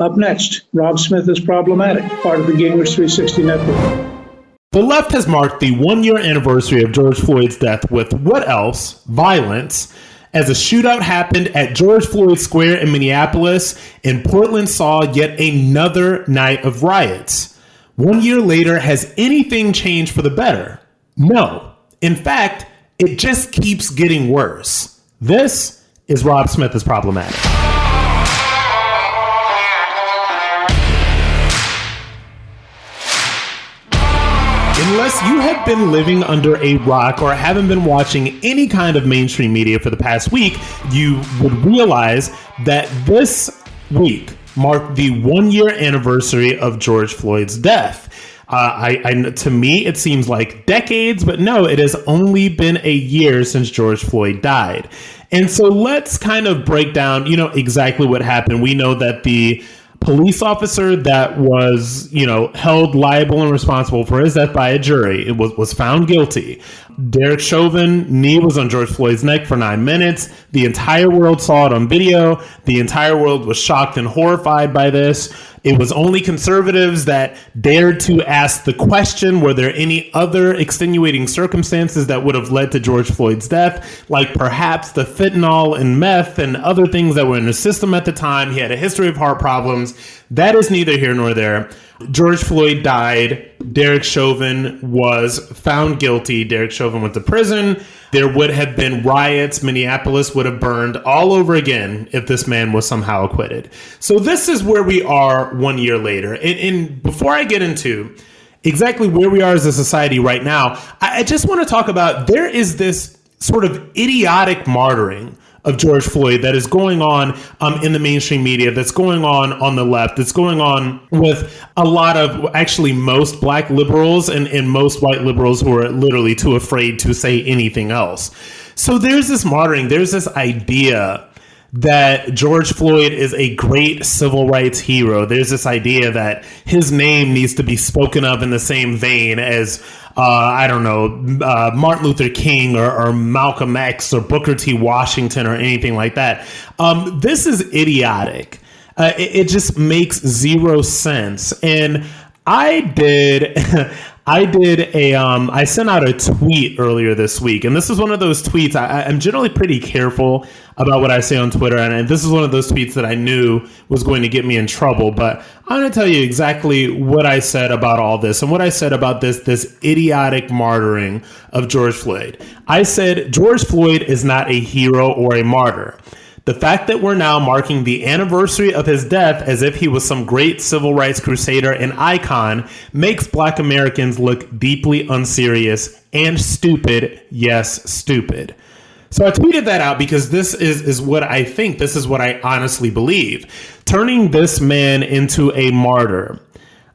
Up next, Rob Smith is problematic, part of the Gingrich 360 Network. The left has marked the one year anniversary of George Floyd's death with what else? Violence. As a shootout happened at George Floyd Square in Minneapolis, and Portland saw yet another night of riots. One year later, has anything changed for the better? No. In fact, it just keeps getting worse. This is Rob Smith is problematic. You have been living under a rock or haven't been watching any kind of mainstream media for the past week, you would realize that this week marked the one year anniversary of George Floyd's death. Uh, I, I, to me, it seems like decades, but no, it has only been a year since George Floyd died. And so let's kind of break down, you know, exactly what happened. We know that the police officer that was, you know, held liable and responsible for his death by a jury it was, was found guilty. Derek Chauvin knee was on George Floyd's neck for nine minutes. The entire world saw it on video. The entire world was shocked and horrified by this. It was only conservatives that dared to ask the question were there any other extenuating circumstances that would have led to George Floyd's death, like perhaps the fentanyl and meth and other things that were in his system at the time? He had a history of heart problems. That is neither here nor there. George Floyd died. Derek Chauvin was found guilty. Derek Chauvin went to prison. There would have been riots. Minneapolis would have burned all over again if this man was somehow acquitted. So this is where we are one year later. And, and before I get into exactly where we are as a society right now, I, I just want to talk about there is this sort of idiotic martyring of George Floyd that is going on um, in the mainstream media, that's going on on the left, that's going on with a lot of actually most black liberals and, and most white liberals who are literally too afraid to say anything else. So there's this martyring, there's this idea that George Floyd is a great civil rights hero. There's this idea that his name needs to be spoken of in the same vein as uh, I don't know, uh, Martin Luther King or, or, Malcolm X or Booker T. Washington or anything like that. Um, this is idiotic. Uh, it, it, just makes zero sense. And I did. I did a um, I sent out a tweet earlier this week, and this is one of those tweets. I, I'm generally pretty careful about what I say on Twitter, and, this is one of those tweets that I knew was going to get me in trouble. But I'm going to tell you exactly what I said about all this, and what I said about this this idiotic martyring of George Floyd. I said George Floyd is not a hero or a martyr. The fact that we're now marking the anniversary of his death as if he was some great civil rights crusader and icon makes black Americans look deeply unserious and stupid. Yes, stupid. So I tweeted that out because this is, is what I think. This is what I honestly believe. Turning this man into a martyr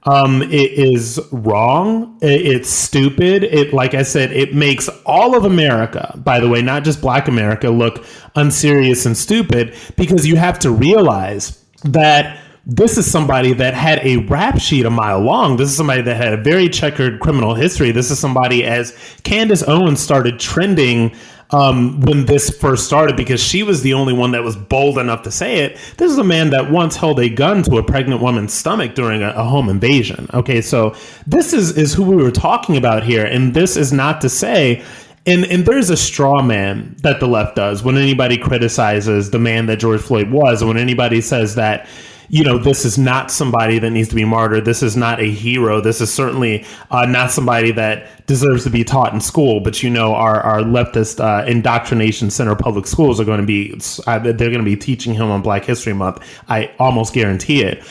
um, it is wrong. It's stupid. It, like I said, it makes all of America, by the way, not just Black America, look unserious and stupid because you have to realize that this is somebody that had a rap sheet a mile long. This is somebody that had a very checkered criminal history. This is somebody, as Candace Owens started trending um, when this first started because she was the only one that was bold enough to say it. This is a man that once held a gun to a pregnant woman's stomach during a, a home invasion. Okay, so this is is who we were talking about here, and this is not to say and and there's a straw man that the left does when anybody criticizes the man that George Floyd was, when anybody says that you know, this is not somebody that needs to be martyred. This is not a hero. This is certainly uh, not somebody that deserves to be taught in school. But you know, our our leftist uh, indoctrination center public schools are going to be uh, they're going to be teaching him on Black History Month. I almost guarantee it.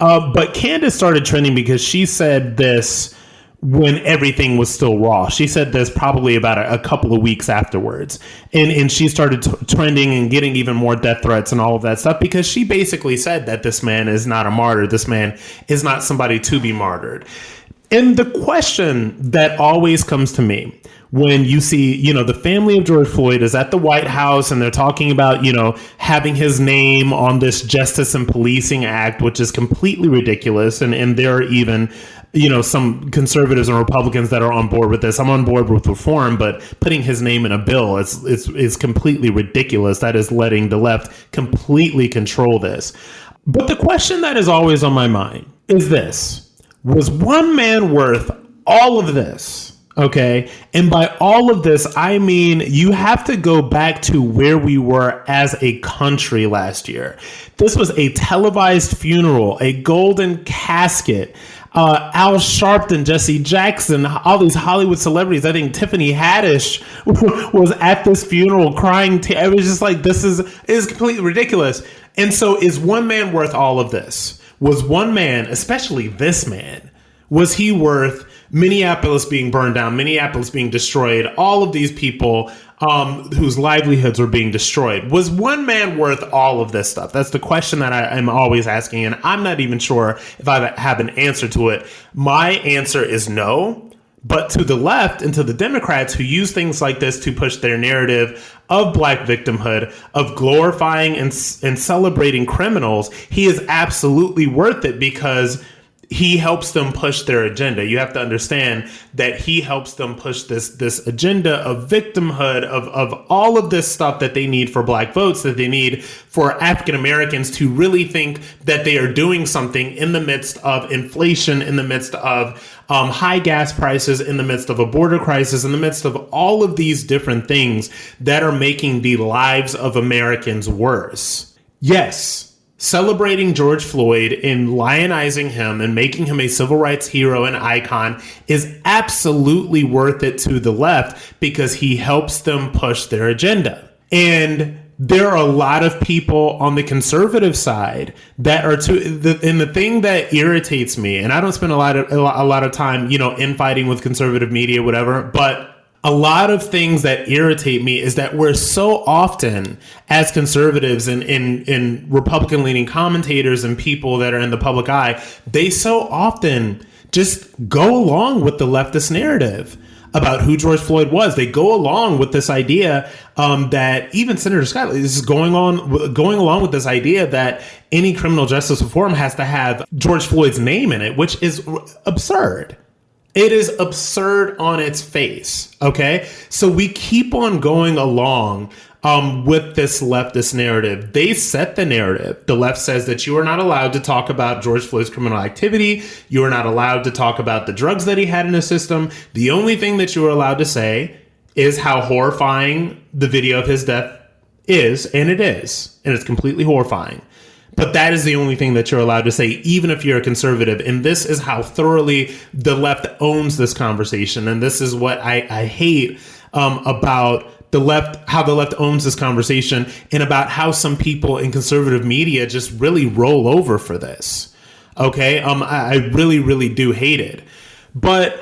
Uh, but Candace started trending because she said this when everything was still raw. She said this probably about a, a couple of weeks afterwards. And, and she started t- trending and getting even more death threats and all of that stuff because she basically said that this man is not a martyr. This man is not somebody to be martyred. And the question that always comes to me when you see, you know, the family of George Floyd is at the White House and they're talking about, you know, having his name on this Justice and Policing Act, which is completely ridiculous. And, and there are even you know some conservatives and Republicans that are on board with this. I'm on board with reform, but putting his name in a bill is is is completely ridiculous. That is letting the left completely control this. But the question that is always on my mind is this Was one man worth all of this? Okay. And by all of this, I mean you have to go back to where we were as a country last year. This was a televised funeral, a golden casket. Uh, Al Sharpton, Jesse Jackson, all these Hollywood celebrities. I think Tiffany Haddish was at this funeral crying. T- it was just like this is is completely ridiculous. And so, is one man worth all of this? Was one man, especially this man, was he worth Minneapolis being burned down, Minneapolis being destroyed, all of these people um, whose livelihoods were being destroyed. Was one man worth all of this stuff? That's the question that I am always asking, and I'm not even sure if I have an answer to it. My answer is no. But to the left and to the Democrats who use things like this to push their narrative of black victimhood, of glorifying and, and celebrating criminals, he is absolutely worth it because he helps them push their agenda. You have to understand that he helps them push this this agenda of victimhood of of all of this stuff that they need for black votes that they need for African Americans to really think that they are doing something in the midst of inflation, in the midst of um, high gas prices, in the midst of a border crisis, in the midst of all of these different things that are making the lives of Americans worse. Yes, celebrating George Floyd and lionizing him and making him a civil rights hero and icon is absolutely worth it to the left because he helps them push their agenda. And there are a lot of people on the conservative side that are too the, and the thing that irritates me and i don't spend a lot of a lot of time you know infighting with conservative media whatever but a lot of things that irritate me is that we're so often as conservatives and in in republican leaning commentators and people that are in the public eye they so often just go along with the leftist narrative about who George Floyd was. They go along with this idea um, that even Senator Scott is going on going along with this idea that any criminal justice reform has to have George Floyd's name in it, which is absurd. It is absurd on its face. Okay. So we keep on going along um, with this leftist narrative. They set the narrative. The left says that you are not allowed to talk about George Floyd's criminal activity. You are not allowed to talk about the drugs that he had in his system. The only thing that you are allowed to say is how horrifying the video of his death is. And it is. And it's completely horrifying. But that is the only thing that you're allowed to say, even if you're a conservative. And this is how thoroughly the left owns this conversation. And this is what I, I hate um, about the left, how the left owns this conversation, and about how some people in conservative media just really roll over for this. Okay. Um, I, I really, really do hate it. But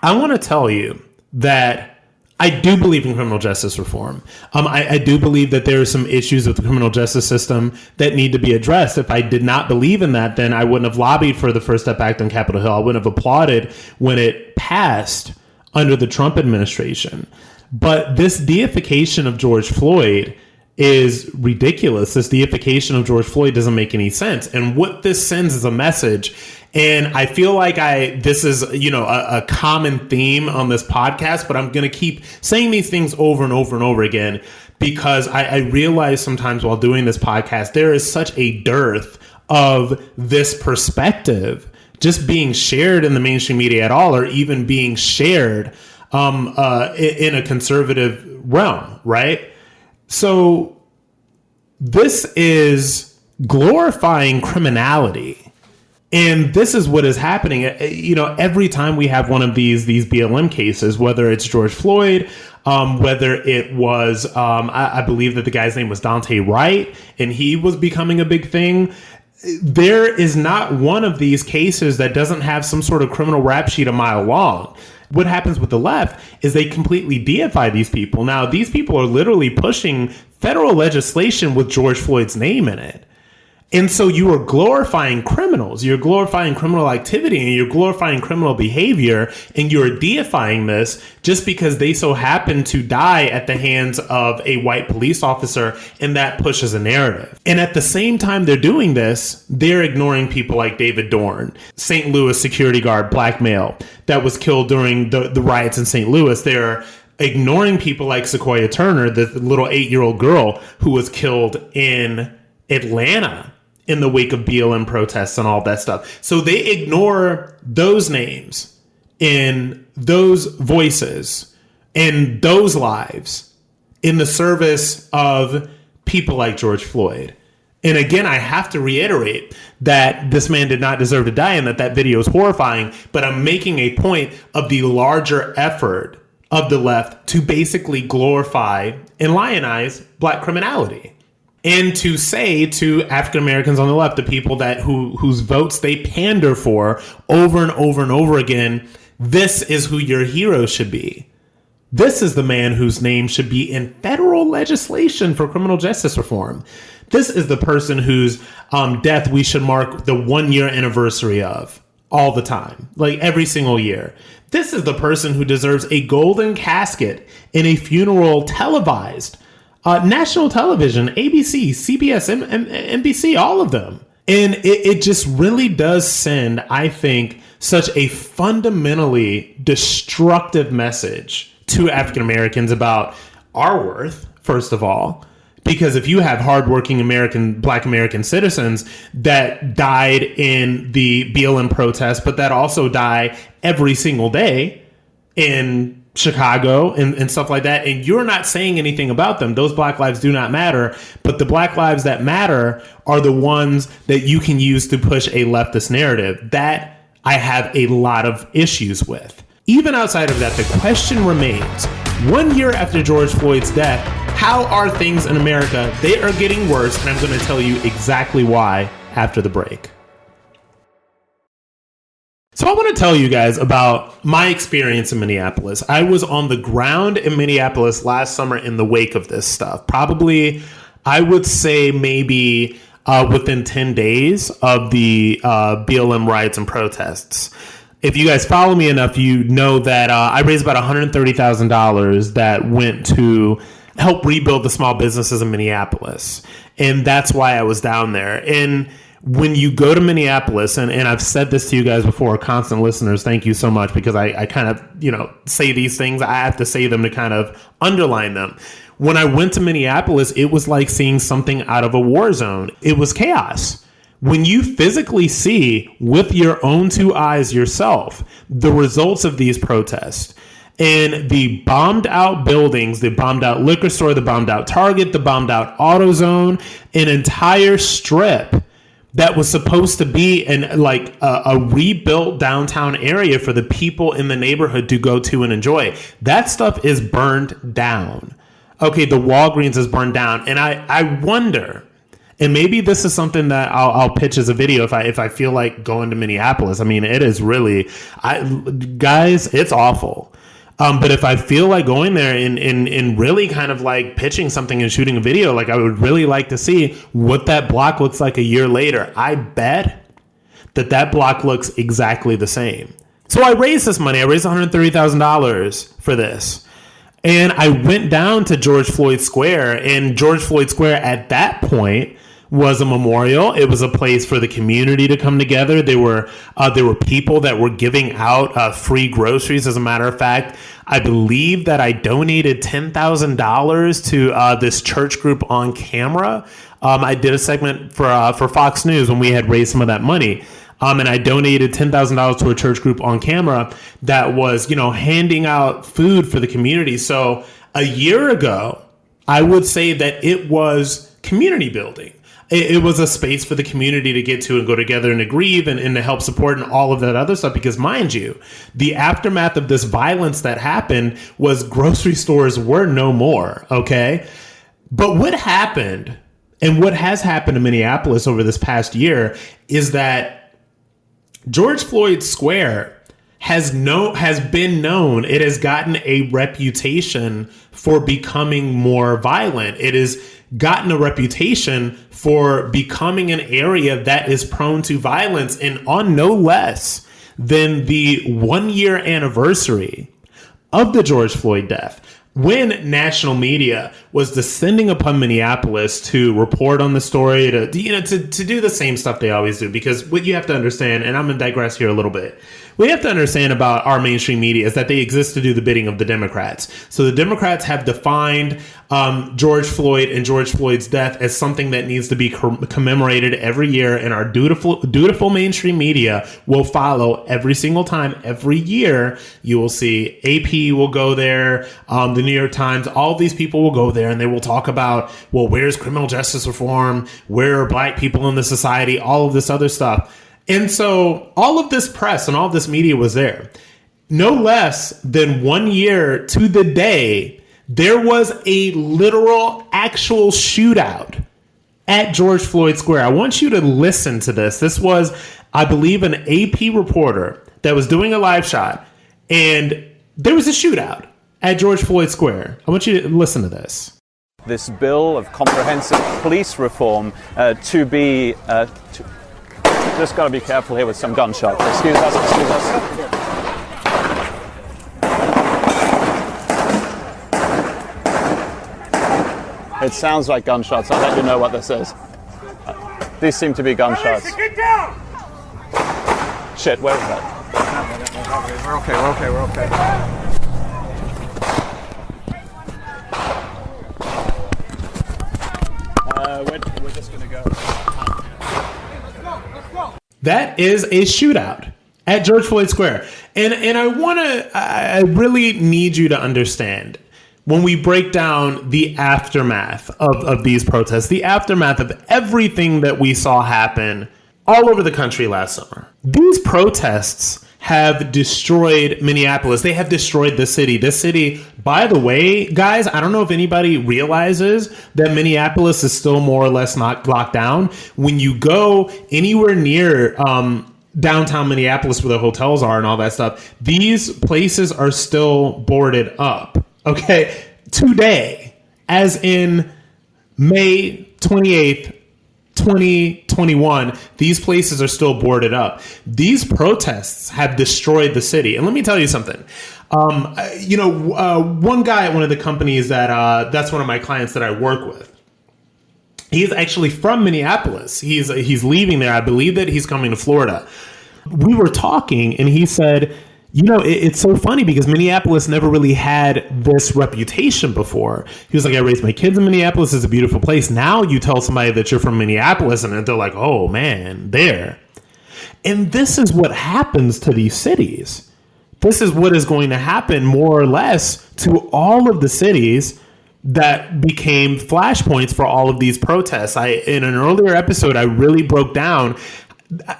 I want to tell you that I do believe in criminal justice reform. Um, I, I, do believe that there are some issues with the criminal justice system that need to be addressed. If I did not believe in that, then I wouldn't have lobbied for the First Step Act on Capitol Hill. I wouldn't have applauded when it passed under the Trump administration. But this deification of George Floyd is ridiculous. This deification of George Floyd doesn't make any sense. And what this sends is a message and I feel like I this is you know a, a common theme on this podcast, but I'm going to keep saying these things over and over and over again because I, I realize sometimes while doing this podcast there is such a dearth of this perspective just being shared in the mainstream media at all, or even being shared um, uh, in, in a conservative realm, right? So this is glorifying criminality and this is what is happening. Uh, you know, every time we have one of these these BLM cases, whether it's George Floyd, um, whether it was, um, I, I believe that the guy's name was Daunte Wright, and he was becoming a big thing. There is not one of these cases that doesn't have some sort of criminal rap sheet a mile long. What happens with the left is they completely deify these people. Now, these people are literally pushing federal legislation with George Floyd's name in it. And so you are glorifying criminals, you're glorifying criminal activity, and you're glorifying criminal behavior, and you're deifying this just because they so happen to die at the hands of a white police officer, and that pushes a narrative. And at the same time they're doing this, they're ignoring people like David Dorn, St. Louis security guard, black male, that was killed during the, the riots in St. Louis. They're ignoring people like Sequoia Turner, the little eight year old girl who was killed in Atlanta in the wake of BLM protests and all that stuff. So they ignore those names in those voices in those lives in the service of people like George Floyd. And again, I have to reiterate that this man did not deserve to die and that that video is horrifying, but I'm making a point of the larger effort of the left to basically glorify and lionize black criminality and to say to African Americans on the left, the people that who whose votes they pander for over and over and over again, this is who your hero should be. This is the man whose name should be in federal legislation for criminal justice reform. This is the person whose um, death we should mark the one year anniversary of all the time, like every single year. This is the person who deserves a golden casket in a funeral televised. Uh, national television, ABC, CBS, M- M- NBC, all of them. And it, it just really does send, I think, such a fundamentally destructive message to African Americans about our worth, first of all. Because if you have hardworking American, black American citizens that died in the BLM protest, but that also die every single day in Chicago and, and stuff like that, and you're not saying anything about them, those black lives do not matter. But the black lives that matter are the ones that you can use to push a leftist narrative. That I have a lot of issues with. Even outside of that, the question remains one year after George Floyd's death, how are things in America? They are getting worse, and I'm going to tell you exactly why after the break. So, I want to tell you guys about my experience in Minneapolis. I was on the ground in Minneapolis last summer in the wake of this stuff. Probably, I would say maybe uh, within 10 days of the uh, BLM riots and protests if you guys follow me enough, you know that uh, I raised about $130,000 that went to help rebuild the small businesses in Minneapolis. And that's why I was down there. And when you go to Minneapolis, and, and I've said this to you guys before, constant listeners, thank you so much because I, I kind of, you know, say these things. I have to say them to kind of underline them. When I went to Minneapolis, it was like seeing something out of a war zone. It was chaos when you physically see with your own two eyes yourself the results of these protests and the bombed out buildings, the bombed out liquor store, the bombed out Target, the bombed out AutoZone, an entire strip that was supposed to be in like a, a, rebuilt downtown area for the people in the neighborhood to go to and enjoy. That stuff is burned down. Okay, the Walgreens is burned down. And I, I wonder and maybe this is something that I'll, I'll, pitch as a video if I if I feel like going to Minneapolis. I mean, it is really, I guys, it's awful. Um, but if I feel like going there and, and, and really kind of like pitching something and shooting a video, like I would really like to see what that block looks like a year later. I bet that that block looks exactly the same. So I raised this money. I raised $130,000 for this. And I went down to George Floyd Square, and George Floyd Square at that point was a memorial. It was a place for the community to come together. There were uh, there were people that were giving out uh, free groceries. As a matter of fact, I believe that I donated ten thousand dollars to uh, this church group on camera. Um, I did a segment for uh, for Fox News when we had raised some of that money. Um, and I donated ten thousand dollars to a church group on camera that was, you know, handing out food for the community. So a year ago, I would say that it was community building it, it, was a space for the community to get to and go together and to grieve and, and to help support and all of that other stuff. Because mind you, the aftermath of this violence that happened was grocery stores were no more. Okay. But what happened and what has happened in Minneapolis over this past year is that George Floyd Square has no has been known it has gotten a reputation for becoming more violent it has gotten a reputation for becoming an area that is prone to violence and on no less than the one year anniversary of the George Floyd death when national media was descending upon Minneapolis to report on the story, to you know, to, to do the same stuff they always do, because what you have to understand, and I'm gonna digress here a little bit, we have to understand about our mainstream media is that they exist to do the bidding of the Democrats. So the Democrats have defined um, George Floyd and George Floyd's death as something that needs to be commemorated every year, and our dutiful, dutiful mainstream media will follow every single time, every year. You will see AP will go there, um, the New York Times, all these people will go there, and they will talk about, well, where's criminal justice reform? Where are black people in the society? All of this other stuff. And so all of this press and all of this media was there. No less than one year to the day, there was a literal, actual shootout at George Floyd Square. I want you to listen to this. This was, I believe, an AP reporter that was doing a live shot, and there was a shootout at George Floyd Square. I want you to listen to this. This bill of comprehensive police reform uh, to be. Uh, to just got to be careful here with some gunshots. Excuse us, excuse us. It sounds like gunshots. I'll let you know what this is. These seem to be gunshots. Get down! Shit, where is that? We're okay, we're okay, we're okay. Uh, we're, we're just going to go. That is a shootout at George Floyd Square. And and I want to I really need you to understand when we break down the aftermath of, of these protests, the aftermath of everything that we saw happen all over the country last summer. These protests have destroyed Minneapolis. They have destroyed the city. This city, by the way, guys, I don't know if anybody realizes that Minneapolis is still more or less not locked down. When you go anywhere near um, downtown Minneapolis where the hotels are and all that stuff, these places are still boarded up. Okay. Today, as in May 28th, 2021, these places are still boarded up. These protests have destroyed the city. And let me tell you something. Um, you know, uh, one guy at one of the companies that uh, that's one of my clients that I work with. He's actually from Minneapolis. He's he's leaving there. I believe that he's coming to Florida. We were talking, and he said you know, it, it's so funny because Minneapolis never really had this reputation before. He was like, I raised my kids in Minneapolis. It's a beautiful place. Now you tell somebody that you're from Minneapolis and they're like, oh man, there. And this is what happens to these cities. This is what is going to happen more or less to all of the cities that became flashpoints for all of these protests. I in an earlier episode I really broke down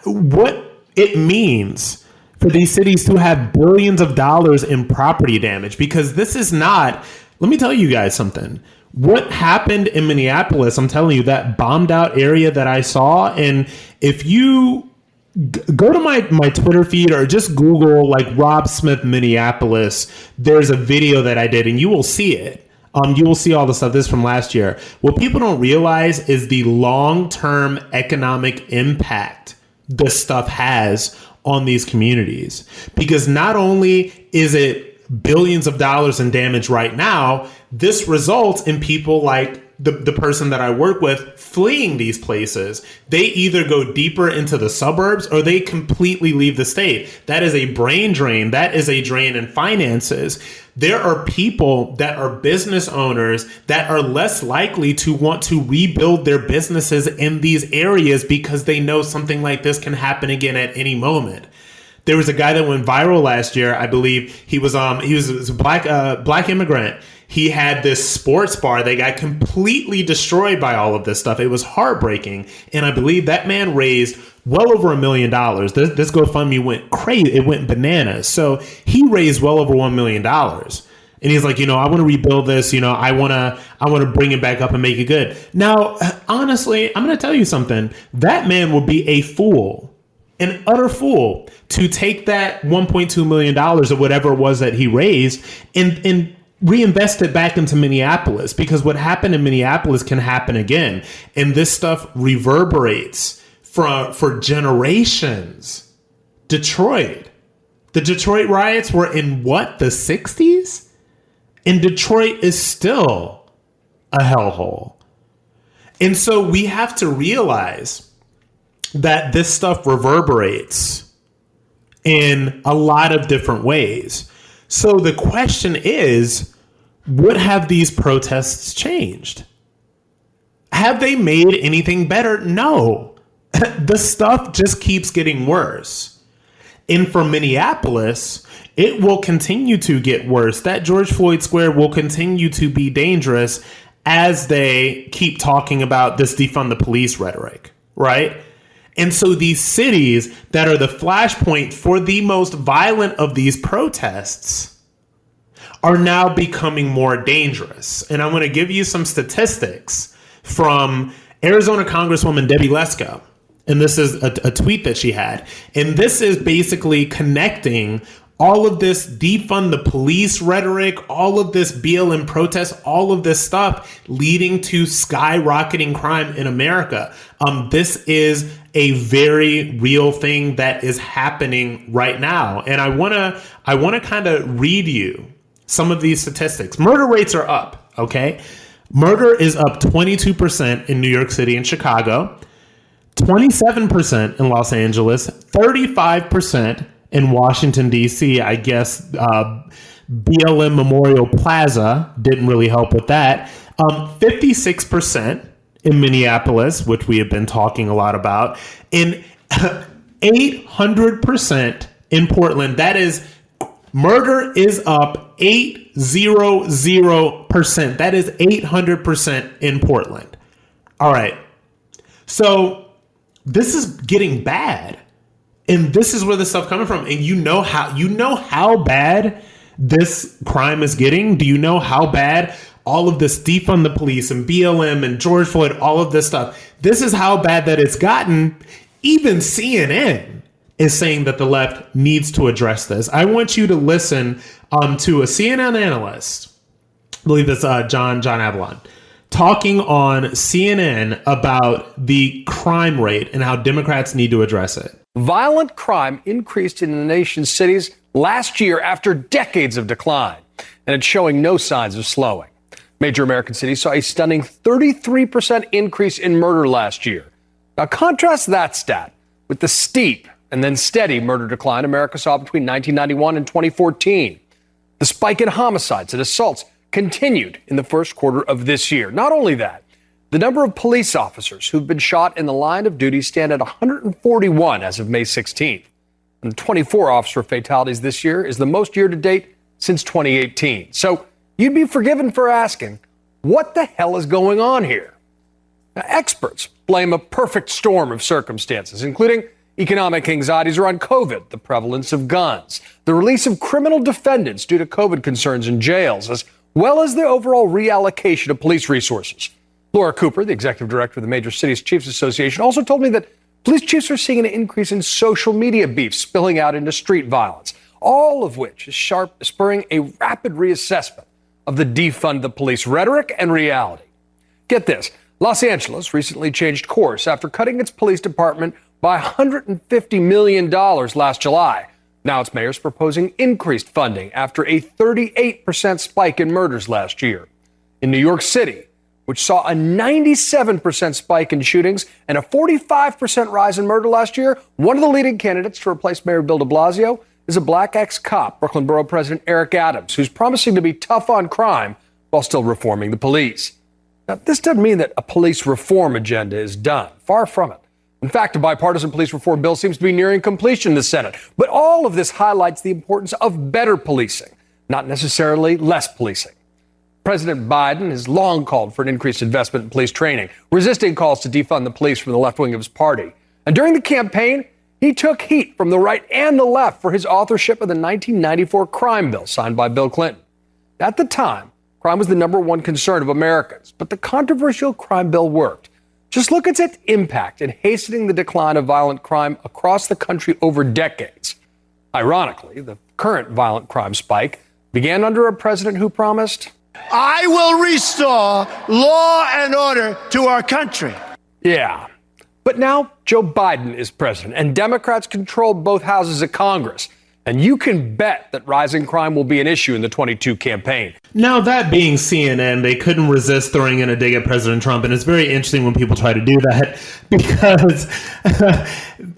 what it means for these cities to have billions of dollars in property damage because this is not let me tell you guys something what happened in Minneapolis I'm telling you that bombed out area that I saw and if you go to my my Twitter feed or just Google like Rob Smith Minneapolis there's a video that I did and you will see it um, you will see all the stuff. This from last year. What people don't realize is the long term economic impact this stuff has on these communities because not only is it billions of dollars in damage right now, this results in people like the, the person that I work with fleeing these places. They either go deeper into the suburbs or they completely leave the state. That is a brain drain. That is a drain in finances. There are people that are business owners that are less likely to want to rebuild their businesses in these areas because they know something like this can happen again at any moment. There was a guy that went viral last year. I believe he was um he was, was a black uh, black immigrant. He had this sports bar that got completely destroyed by all of this stuff. It was heartbreaking, and I believe that man raised well over a million dollars. This, this GoFundMe went crazy. It went bananas. So he raised well over one million dollars. And he's like, you know, I want to rebuild this. You know, I want to, I want to bring it back up and make it good. Now, honestly, I'm going to tell you something. That man would be a fool an utter fool to take that 1.2 million dollars or whatever it was that he raised and and reinvest it back into Minneapolis because what happened in Minneapolis can happen again. And this stuff reverberates for for generations. Detroit. The Detroit riots were in what the 60s and Detroit is still a hellhole. And so we have to realize that this stuff reverberates in a lot of different ways. So the question is what have these protests changed? Have they made anything better? No. the stuff just keeps getting worse. And for Minneapolis, it will continue to get worse. That George Floyd Square will continue to be dangerous as they keep talking about this defund the police rhetoric, right? And so these cities that are the flashpoint for the most violent of these protests are now becoming more dangerous. And I'm going to give you some statistics from Arizona Congresswoman Debbie Lesko. And this is a, a, tweet that she had. And this is basically connecting all of this defund the police rhetoric, all of this BLM protest, all of this stuff leading to skyrocketing crime in America. Um, this is a very real thing that is happening right now. And I wanna I wanna kind of read you some of these statistics. Murder rates are up, okay? Murder is up 22% in New York City and Chicago, 27% in Los Angeles, 35% in Washington, D.C. I guess uh, BLM Memorial Plaza didn't really help with that. Um, 56% in Minneapolis, which we have been talking a lot about, and 800% in Portland. That is Murder is up 800%. That is 800% in Portland. All right. So this is getting bad. And this is where the stuff coming from. And you know how you know how bad this crime is getting? Do you know how bad all of this defund the police and BLM and George Floyd, all of this stuff? This is how bad that it's gotten. Even CNN is saying that the left needs to address this. I want you to listen um, to a CNN analyst, I believe it's uh, John John Avlon talking on CNN about the crime rate and how Democrats need to address it. Violent crime increased in the nation's cities last year after decades of decline, and it's showing no signs of slowing. Major American cities saw a stunning 33% increase in murder last year. Now, contrast that stat with the steep and then steady murder decline America saw between 1991 and 2014. The spike in homicides and assaults continued in the first quarter of this year. Not only that, the number of police officers who've been shot in the line of duty stand at 141 as of May 16th. And 24 officer fatalities this year is the most year to date since 2018. So you'd be forgiven for asking, what the hell is going on here? Now, experts blame a perfect storm of circumstances, including Economic anxieties around COVID, the prevalence of guns, the release of criminal defendants due to COVID concerns in jails, as well as the overall reallocation of police resources. Laura Cooper, the executive director of the Major Cities Chiefs Association, also told me that police chiefs are seeing an increase in social media beef spilling out into street violence, all of which is sharp, spurring a rapid reassessment of the defund the police rhetoric and reality. Get this Los Angeles recently changed course after cutting its police department by $150 million last July. Now its mayor's proposing increased funding after a 38% spike in murders last year. In New York City, which saw a 97% spike in shootings and a 45% rise in murder last year, one of the leading candidates to replace Mayor Bill de Blasio is a black ex cop, Brooklyn Borough President Eric Adams, who's promising to be tough on crime while still reforming the police. Now, this doesn't mean that a police reform agenda is done. Far from it. In fact, a bipartisan police reform bill seems to be nearing completion in the Senate. But all of this highlights the importance of better policing, not necessarily less policing. President Biden has long called for an increased investment in police training, resisting calls to defund the police from the left wing of his party. And during the campaign, he took heat from the right and the left for his authorship of the 1994 crime bill signed by Bill Clinton. At the time, crime was the number one concern of Americans, but the controversial crime bill worked. Just look at its impact in hastening the decline of violent crime across the country over decades. Ironically, the current violent crime spike began under a president who promised, I will restore law and order to our country. Yeah. But now Joe Biden is president, and Democrats control both houses of Congress. And you can bet that rising crime will be an issue in the 22 campaign. Now, that being CNN, they couldn't resist throwing in a dig at President Trump. And it's very interesting when people try to do that because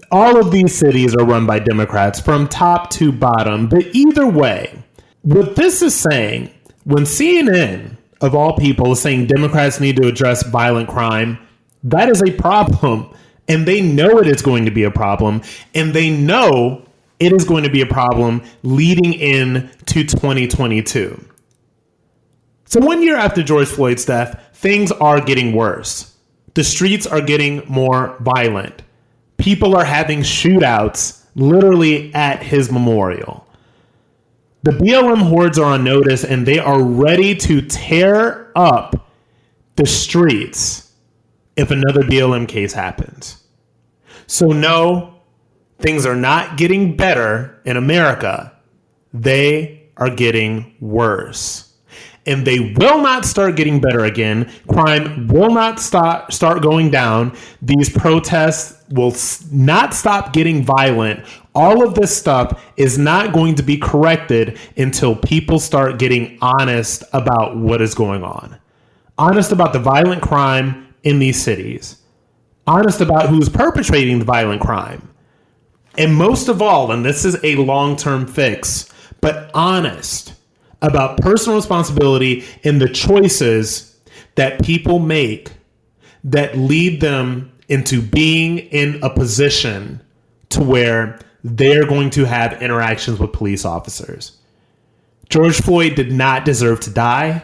all of these cities are run by Democrats from top to bottom. But either way, what this is saying when CNN, of all people, is saying Democrats need to address violent crime, that is a problem. And they know it is going to be a problem. And they know it is going to be a problem leading in to 2022. So, one year after George Floyd's death, things are getting worse. The streets are getting more violent. People are having shootouts literally at his memorial. The BLM hordes are on notice and they are ready to tear up the streets if another BLM case happens. So, no, things are not getting better in America. They are getting worse and they will not start getting better again. Crime will not stop start going down. These protests will not stop getting violent. All of this stuff is not going to be corrected until people start getting honest about what is going on. Honest about the violent crime in these cities. Honest about who's perpetrating the violent crime. And most of all, and this is a long-term fix, but honest about personal responsibility in the choices that people make that lead them into being in a position to where they're going to have interactions with police officers. George Floyd did not deserve to die,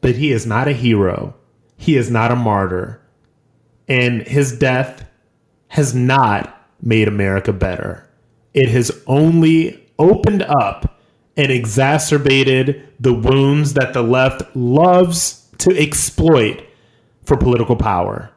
but he is not a hero. He is not a martyr. And his death has not made America better. It has only opened up and exacerbated the wounds that the left loves to exploit for political power.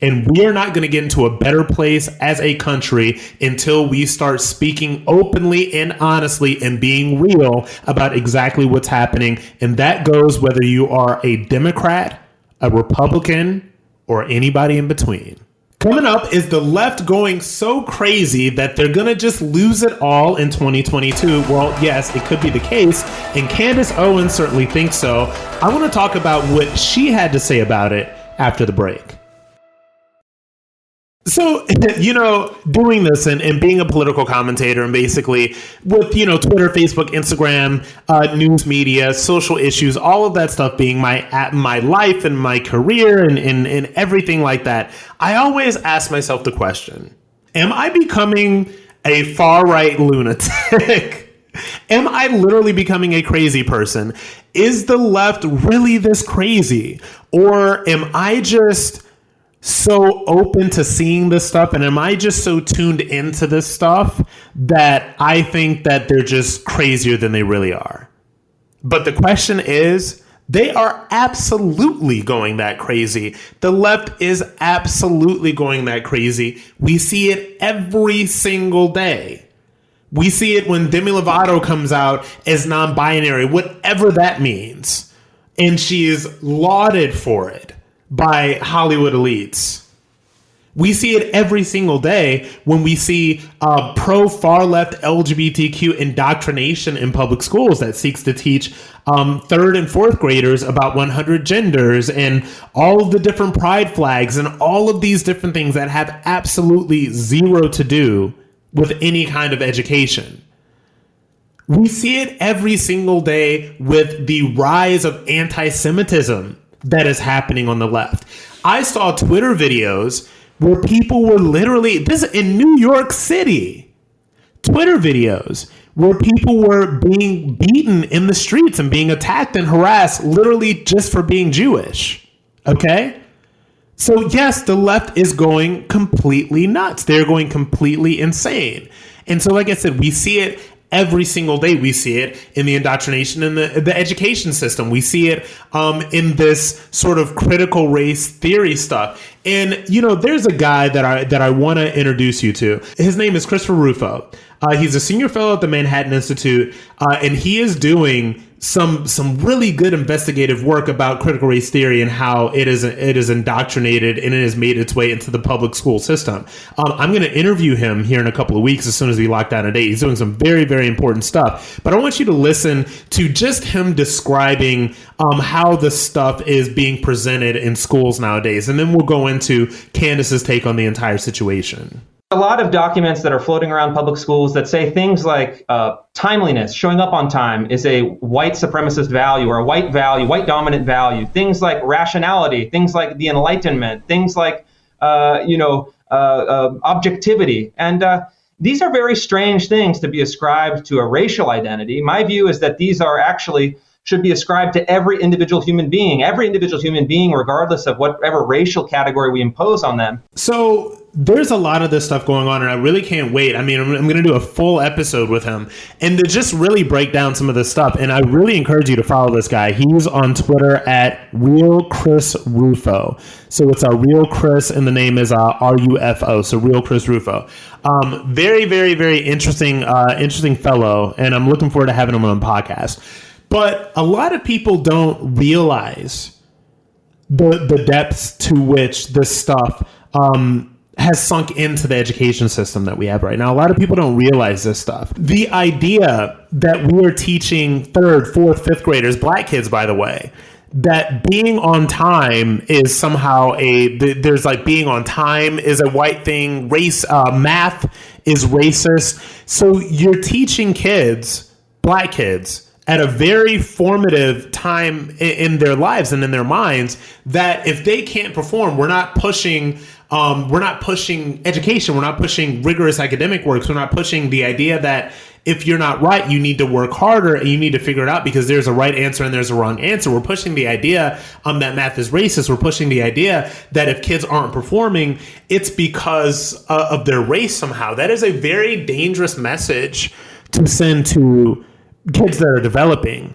And we are not going to get into a better place as a country until we start speaking openly and honestly and being real about exactly what's happening. And that goes whether you are a Democrat, a Republican, or anybody in between. Coming up is the left going so crazy that they're going to just lose it all in 2022. Well, yes, it could be the case, and Candace Owens certainly thinks so. I want to talk about what she had to say about it after the break. So, you know, doing this and, and being a political commentator and basically with, you know, Twitter, Facebook, Instagram, uh, news media, social issues, all of that stuff being my my life and my career and, and, and everything like that, I always ask myself the question, am I becoming a far right lunatic? Am I literally becoming a crazy person? Is the left really this crazy? Or am I just so open to seeing this stuff and am I just so tuned into this stuff that I think that they're just crazier than they really are? But the question is, they are absolutely going that crazy. The left is absolutely going that crazy. We see it every single day. We see it when Demi Lovato comes out as non binary, whatever that means. And she is lauded for it by Hollywood elites. We see it every single day when we see uh, pro far left LGBTQ indoctrination in public schools that seeks to teach um, third and fourth graders about 100 genders and all of the different pride flags and all of these different things that have absolutely zero to do with any kind of education. We see it every single day with the rise of anti Semitism that is happening on the left. I saw Twitter videos where people were literally this in New York City. Twitter videos where people were being beaten in the streets and being attacked and harassed literally just for being Jewish. Okay? So, yes, the left is going completely nuts. They're going completely insane. And so, like I said, we see it every single day. We see it in the indoctrination in the, the education system. We see it um, in this sort of critical race theory stuff. And you know, there's a guy that I that I want to introduce you to. His name is Christopher Rufo. Uh, he's a senior fellow at the Manhattan Institute, uh, and he is doing some some really good investigative work about critical race theory and how it is it is indoctrinated and it has made its way into the public school system. Um, I'm going to interview him here in a couple of weeks as soon as we lock down a date. He's doing some very very important stuff. But I want you to listen to just him describing um, how the stuff is being presented in schools nowadays, and then we'll go into Candace's take on the entire situation. A lot of documents that are floating around public schools that say things like uh, timeliness, showing up on time, is a white supremacist value or a white value, white dominant value. Things like rationality, things like the Enlightenment, things like uh, you know uh, uh objectivity, and uh, these are very strange things to be ascribed to a racial identity. My view is that these are actually should be ascribed to every individual human being, every individual human being, regardless of whatever racial category we impose on them. So there's a lot of this stuff going on, and I really can't wait. I mean, I'm, I'm going to do a full episode with him and to just really break down some of this stuff. And I really encourage you to follow this guy. He's on Twitter at Real Chris Rufo. So it's a Real Chris, and the name is uh, R U F O. So Real Chris Rufo. Um, very, very, very interesting, uh, interesting fellow, and I'm looking forward to having him on the podcast. But a lot of people don't realize the the depths to which this stuff. Um, has sunk into the education system that we have right now. A lot of people don't realize this stuff. The idea that we are teaching third, fourth, fifth graders, black kids, by the way, that being on time is somehow a there's like being on time is a white thing. Race, uh, math is racist. So you're teaching kids, black kids, at a very formative time in their lives and in their minds that if they can't perform, we're not pushing um, we're not pushing education. We're not pushing rigorous academic works. We're not pushing the idea that if you're not right, you need to work harder and you need to figure it out because there's a right answer and there's a wrong answer. We're pushing the idea um, that math is racist. We're pushing the idea that if kids aren't performing, it's because uh, of their race somehow. That is a very dangerous message to send to kids that are developing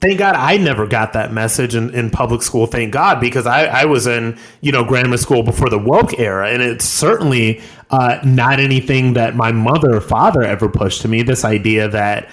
thank God I never got that message in, in public school. Thank God, because I, I was in, you know, grammar school before the woke era. And it's certainly uh, not anything that my mother or father ever pushed to me. This idea that,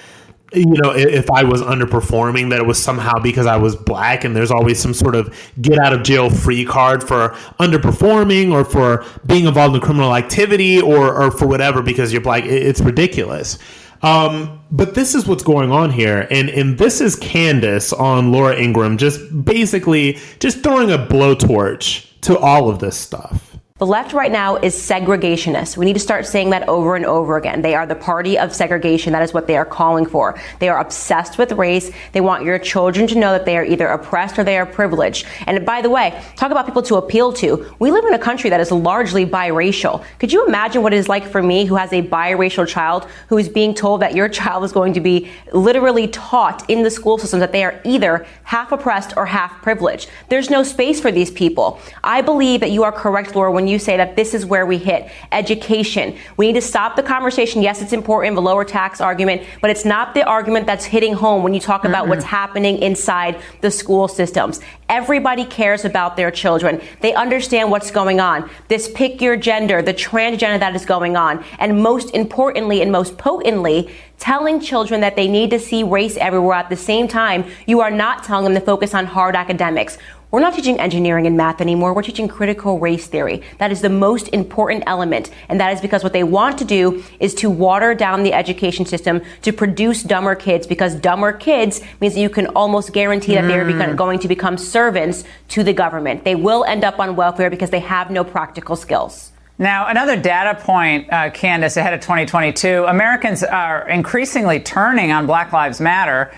you know, if I was underperforming, that it was somehow because I was black, and there's always some sort of get out of jail free card for underperforming or for being involved in criminal activity or, or for whatever because you're black. It's ridiculous. Um, but this is what's going on here, and and this is Candace on Laura Ingraham, just basically just throwing a blowtorch to all of this stuff. The left right now is segregationist. We need to start saying that over and over again. They are the party of segregation. That is what they are calling for. They are obsessed with race. They want your children to know that they are either oppressed or they are privileged. And by the way, talk about people to appeal to. We live in a country that is largely biracial. Could you imagine what it is like for me who has a biracial child who is being told that your child is going to be literally taught in the school system that they are either half oppressed or half privileged? There's no space for these people. I believe that you are correct, Laura, when when you say that this is where we hit education. We need to stop the conversation. Yes, it's important, the lower tax argument, but it's not the argument that's hitting home when you talk about mm-hmm. what's happening inside the school systems. Everybody cares about their children. They understand what's going on. This pick your gender, the transgender that is going on. And most importantly and most potently, telling children that they need to see race everywhere at the same time, you are not telling them to focus on hard academics. We're not teaching engineering and math anymore. We're teaching critical race theory. That is the most important element. And that is because what they want to do is to water down the education system to produce dumber kids because dumber kids means that you can almost guarantee that they're mm. going to become servants to the government. They will end up on welfare because they have no practical skills. Now, another data point, uh, Candace, ahead of 2022, Americans are increasingly turning on Black Lives Matter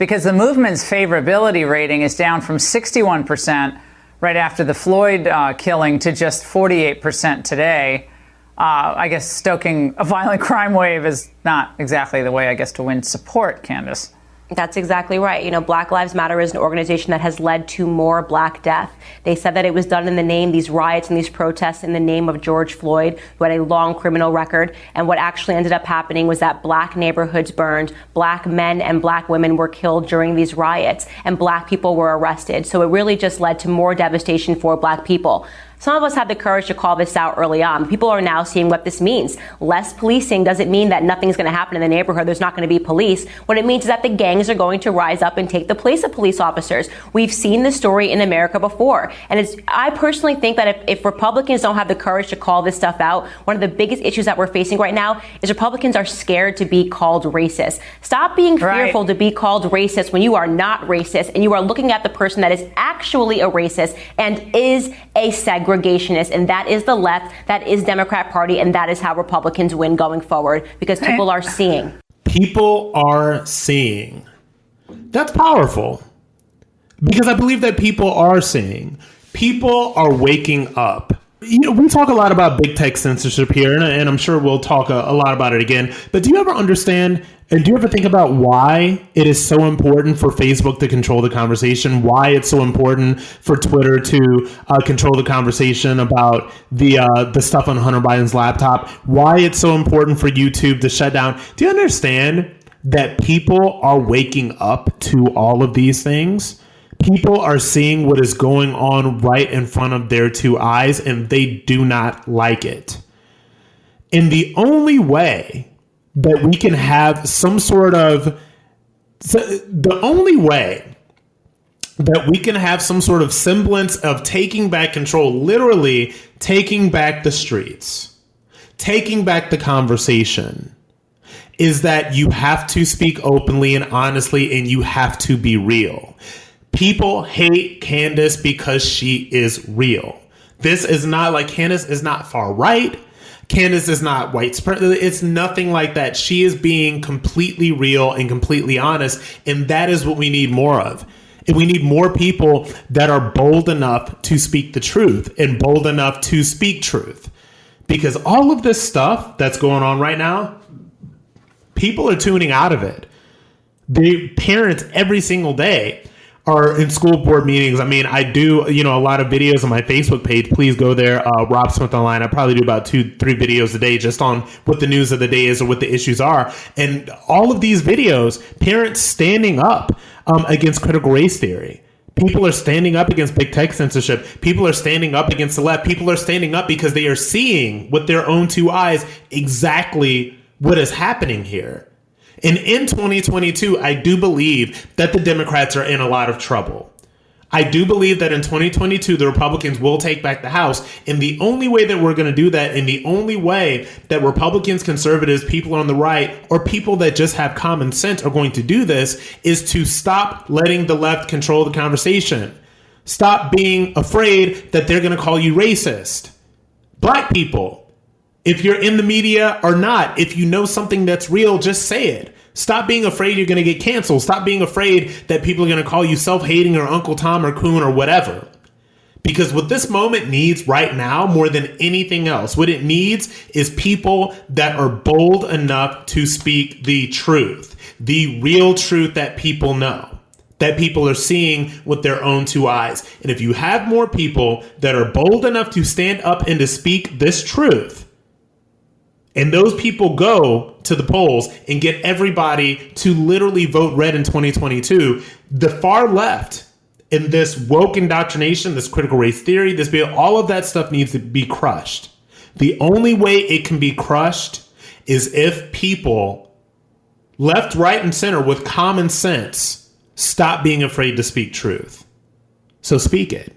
because the movement's favorability rating is down from 61% right after the Floyd uh, killing to just 48% today. Uh, I guess stoking a violent crime wave is not exactly the way, I guess, to win support, Candace. That's exactly right. You know, Black Lives Matter is an organization that has led to more black death. They said that it was done in the name, these riots and these protests in the name of George Floyd, who had a long criminal record. And what actually ended up happening was that black neighborhoods burned, black men and black women were killed during these riots, and black people were arrested. So it really just led to more devastation for black people. Some of us had the courage to call this out early on. People are now seeing what this means. Less policing doesn't mean that nothing's going to happen in the neighborhood. There's not going to be police. What it means is that the gangs are going to rise up and take the place of police officers. We've seen this story in America before. And I personally think that if, if Republicans don't have the courage to call this stuff out, one of the biggest issues that we're facing right now is Republicans are scared to be called racist. Stop being fearful right. to be called racist when you are not racist and you are looking at the person that is actually a racist and is a segregationist segregationist. And that is the left, that is Democrat Party, and that is how Republicans win going forward because people are seeing. People are seeing. That's powerful. Because I believe that people are seeing. People are waking up you know, we talk a lot about big tech censorship here, and, and I'm sure we'll talk a, a, lot about it again. But do you ever understand and do you ever think about why it is so important for Facebook to control the conversation? Why it's so important for Twitter to uh, control the conversation about the uh, the stuff on Hunter Biden's laptop? Why it's so important for YouTube to shut down? Do you understand that people are waking up to all of these things? people are seeing what is going on right in front of their two eyes and they do not like it. And the only way that we can have some sort of the only way that we can have some sort of semblance of taking back control, literally taking back the streets, taking back the conversation, is that you have to speak openly and honestly and you have to be real. People hate Candace because she is real. This is not like Candace is not far right. Candace is not white. It's nothing like that. She is being completely real and completely honest. And that is what we need more of. And we need more people that are bold enough to speak the truth and bold enough to speak truth. Because all of this stuff that's going on right now, people are tuning out of it. The parents every single day are in school board meetings. I mean, I do, you know, a lot of videos on my Facebook page. Please go there, uh, Rob Smith Online. I probably do about two, three videos a day just on what the news of the day is or what the issues are. And all of these videos, parents standing up um, against critical race theory. People are standing up against big tech censorship. People are standing up against the left. People are standing up because they are seeing with their own two eyes exactly what is happening here. And in 2022, I do believe that the Democrats are in a lot of trouble. I do believe that in 2022, the Republicans will take back the House. And the only way that we're going to do that, and the only way that Republicans, conservatives, people on the right, or people that just have common sense are going to do this, is to stop letting the left control the conversation. Stop being afraid that they're going to call you racist. Black people, if you're in the media or not, if you know something that's real, just say it. Stop being afraid you're going to get canceled. Stop being afraid that people are going to call you self hating or Uncle Tom or Coon or whatever. Because what this moment needs right now, more than anything else, what it needs is people that are bold enough to speak the truth, the real truth that people know, that people are seeing with their own two eyes. And if you have more people that are bold enough to stand up and to speak this truth, and those people go to the polls and get everybody to literally vote red in 2022. The far left in this woke indoctrination, this critical race theory, this all of that stuff needs to be crushed. The only way it can be crushed is if people, left, right, and center, with common sense, stop being afraid to speak truth. So speak it.